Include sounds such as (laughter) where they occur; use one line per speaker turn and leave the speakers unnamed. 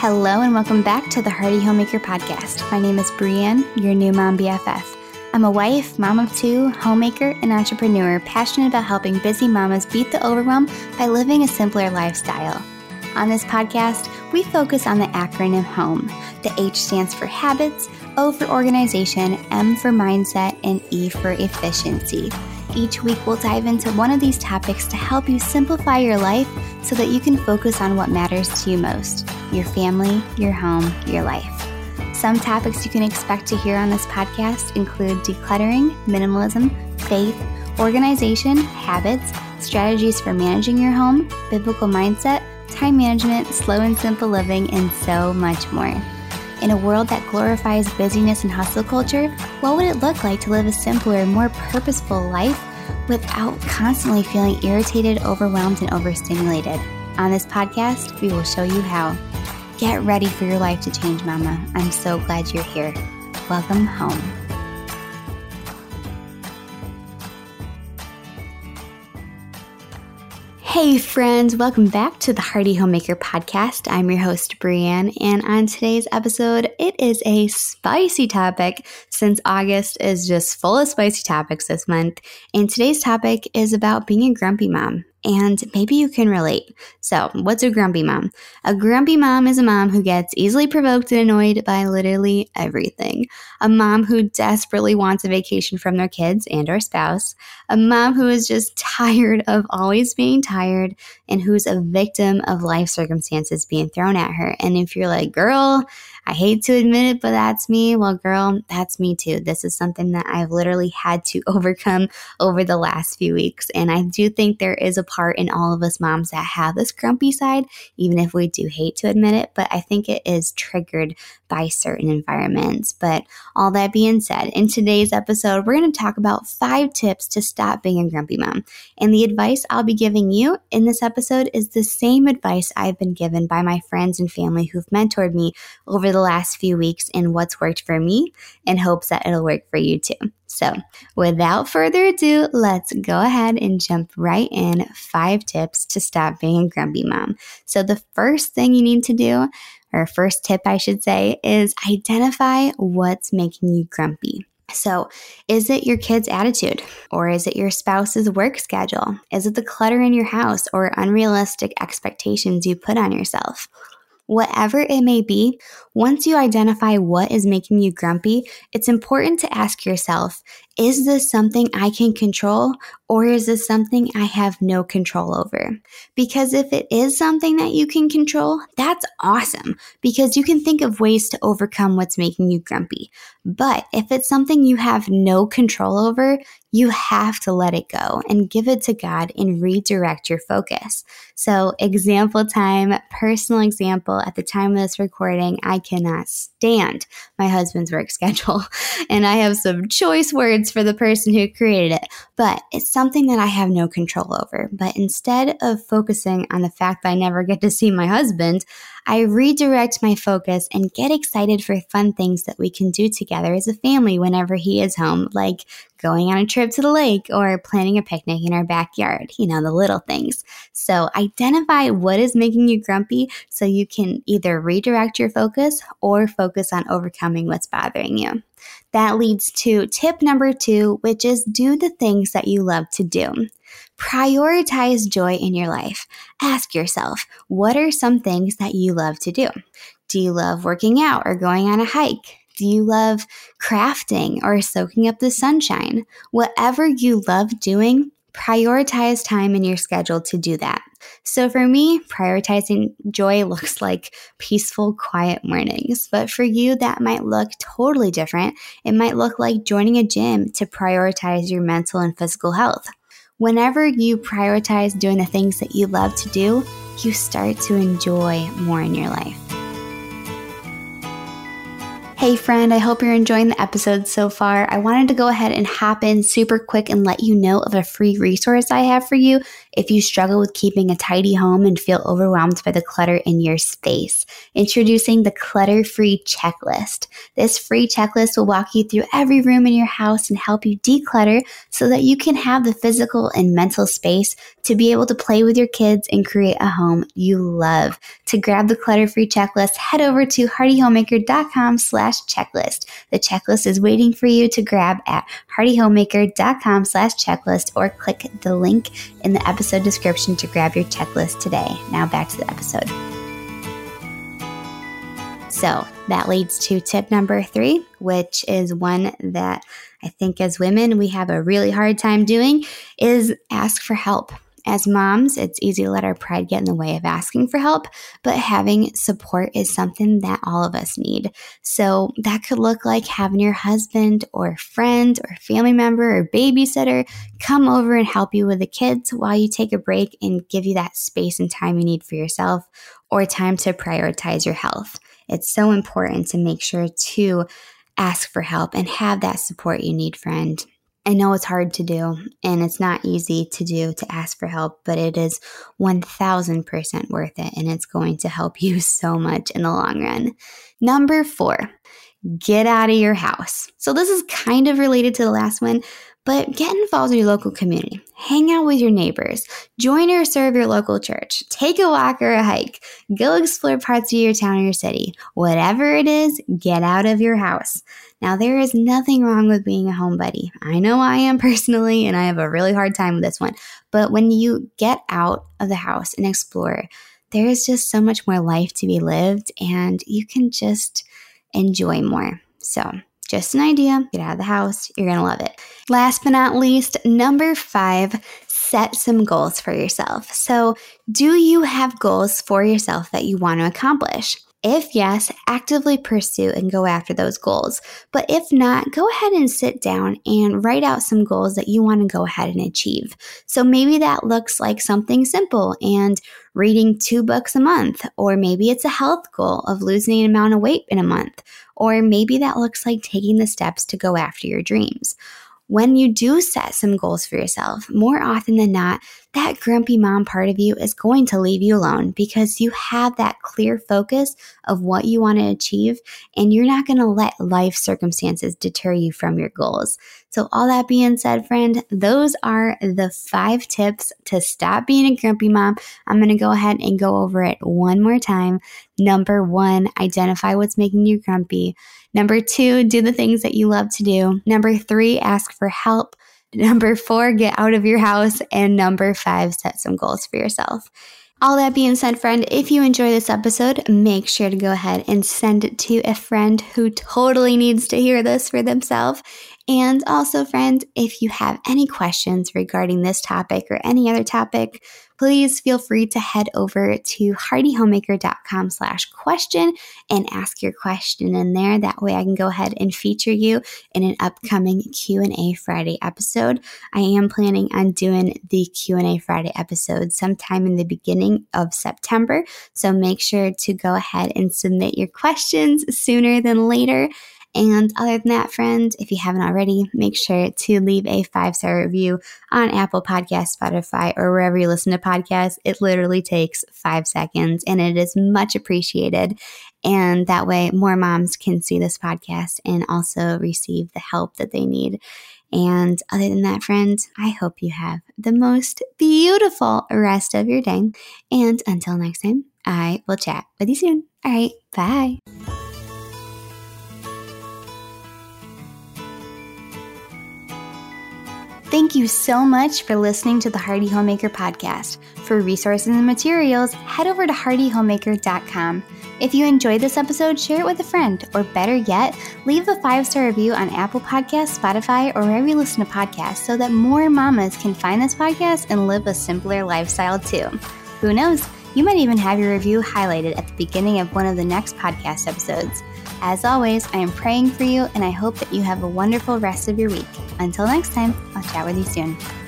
Hello, and welcome back to the Hearty Homemaker Podcast. My name is Brienne, your new mom BFF. I'm a wife, mom of two, homemaker, and entrepreneur passionate about helping busy mamas beat the overwhelm by living a simpler lifestyle. On this podcast, we focus on the acronym HOME. The H stands for habits, O for organization, M for mindset, and E for efficiency. Each week, we'll dive into one of these topics to help you simplify your life so that you can focus on what matters to you most your family, your home, your life. Some topics you can expect to hear on this podcast include decluttering, minimalism, faith, organization, habits, strategies for managing your home, biblical mindset, time management, slow and simple living, and so much more. In a world that glorifies busyness and hustle culture, what would it look like to live a simpler, more purposeful life without constantly feeling irritated, overwhelmed, and overstimulated? On this podcast, we will show you how. Get ready for your life to change, Mama. I'm so glad you're here. Welcome home. Hey, friends, welcome back to the Hearty Homemaker podcast. I'm your host, Brienne, and on today's episode, it is a spicy topic since August is just full of spicy topics this month. And today's topic is about being a grumpy mom and maybe you can relate. So, what's a grumpy mom? A grumpy mom is a mom who gets easily provoked and annoyed by literally everything. A mom who desperately wants a vacation from their kids and or spouse. A mom who is just (laughs) tired of always being tired and who's a victim of life circumstances being thrown at her. And if you're like, "Girl, I hate to admit it, but that's me. Well, girl, that's me too. This is something that I've literally had to (laughs) overcome over the last few weeks. And I do think there is a part in all of us moms that have this grumpy side, even if we do hate to admit it. But I think it is triggered by certain environments. But all that being said, in today's episode, we're going to talk about five tips to stop being a grumpy mom. And the advice I'll be giving you in this episode is the same advice I've been given by my friends and family who've mentored me over the last few weeks in what's worked for me in hopes that it'll work for you too. So, without further ado, let's go ahead and jump right in five tips to stop being a grumpy mom. So, the first thing you need to do or first tip, I should say, is identify what's making you grumpy. So, is it your kid's attitude? Or is it your spouse's work schedule? Is it the clutter in your house or unrealistic expectations you put on yourself? Whatever it may be, once you identify what is making you grumpy, it's important to ask yourself is this something I can control or is this something I have no control over? Because if it is something that you can control, that's awesome because you can think of ways to overcome what's making you grumpy. But if it's something you have no control over, you have to let it go and give it to God and redirect your focus. So, example time, personal example, at the time of this recording, I cannot stand my husband's work (laughs) schedule. And I have some choice words for the person who created it, but it's something that I have no control over. But instead of focusing on the fact that I never get to see my husband, I redirect my focus and get excited for fun things that we can do together as a family whenever he is home, like going on a trip to the lake or planning a picnic in our backyard, you know, the little things. So identify what is making you grumpy so you can either redirect your focus or focus on overcoming what's bothering you. That leads to tip number two, which is do the things that you love to do. Prioritize joy in your life. Ask yourself, what are some things that you love to do? Do you love working out or going on a hike? Do you love crafting or soaking up the sunshine? Whatever you love doing, prioritize time in your schedule to do that. So for me, prioritizing joy (laughs) looks like peaceful, quiet mornings. But for you, that might look totally different. It might look like joining a gym to prioritize your mental and physical health. Whenever you prioritize doing the things that you love to do, you start to enjoy more in your life. Hey, friend, I hope you're enjoying the episode so far. I wanted to go ahead and hop in super quick and let you know of a free resource I have for you If you struggle with keeping a tidy home and feel overwhelmed by the clutter in your space, introducing the Clutter Free Checklist. This free checklist will walk you through every room in your house and help you declutter so that you can have the physical and mental space to be able to play with your kids and create a home you love. To grab the Clutter Free Checklist, head over to heartyhomemaker.com slash checklist. The checklist is waiting for you to grab at heartyhomemaker.com slash checklist or click the link in the episode description to grab your checklist today. Now back to the episode. So that leads to tip number three, which is one that I think as women we have a really hard time doing is ask for help. As moms, it's easy to let our pride get in the way of asking for help, but having support is something that all of us need. So that could look like having your husband or friend or family member or babysitter come over and help you with the kids while you take a break and give you that space and time you need for yourself or time to prioritize your health. It's so important to make sure to ask for help and have that support you need, friend. I know it's hard to do and it's not easy to do to ask for help, but it is 1000% worth it and it's going to help (laughs) you so much in the long run. Number four, get out of your house. So, this is kind of related to the last one, but get involved in your local community. Hang out with your neighbors. Join or serve your local church. Take a walk or a hike. Go explore parts of your town or your city. Whatever it is, get out of your house. Now, there is nothing wrong with being a homebody. I know I am (laughs) personally, and I have a really hard time with this one. But when you get out of the house and explore, there is just so much more life to be lived, and you can just enjoy more. So, just an idea. Get out of the house. You're going to love it. Last but not least, number five, set some goals for yourself. So, do you have goals for yourself that you want to accomplish? If yes, actively pursue and go after those goals. But if not, go ahead and sit down and write out some goals that you want to go ahead and achieve. So maybe that looks like something simple and reading two books a month, or maybe it's a health goal of losing an amount of weight in a month, or maybe that looks like taking the steps to go after your dreams when you do set some goals for yourself, more often than not, that grumpy mom part of you is going to leave you alone because you have that clear focus of what you want to achieve and you're not going to let life circumstances deter you from your goals. So, all that being said, friend, those are the five tips to stop being a grumpy mom. I'm going to go ahead and go over it one more time. Number one, identify what's making you grumpy. Number two, do the things that you love to do. Number three, ask for help. Number four, get out of your house. And number five, set some goals for yourself. All that being said, friend, if you enjoy this episode, make sure to go ahead and send it to a friend who totally needs to hear this for themselves. And also, friend, if you have any questions regarding this topic or any other topic, please feel free to head over to heartyhomemaker.com slash question and ask your question in there. That way I can go ahead and feature you in an upcoming Q&A Friday episode. I am planning on doing the Q&A Friday episode sometime in the beginning of September. So make sure to go ahead and submit your questions sooner than later. And other than that, friends, if you haven't already, make sure to leave a five star review on Apple Podcast, Spotify, or wherever you listen to podcasts. It literally takes five seconds and it is much appreciated. And that way, more moms can see this podcast and also receive the help that they need. And other than that, friends, I hope you have the most beautiful rest of your day. And until next time, I will chat with you soon. All right, bye. Thank you so much for listening to the Hearty Homemaker podcast. For resources and materials, head over to heartyhomemaker.com. If you enjoyed this episode, share it with a friend, or better yet, leave a five star review on Apple Podcasts, Spotify, or wherever you listen to podcasts so that more mamas can find this podcast and live a simpler lifestyle too. Who knows? You might even have your review highlighted at the beginning of one of the next podcast episodes. As always, I am praying for you and I hope that you have a wonderful rest of your week. Until next time, I'll chat with you soon.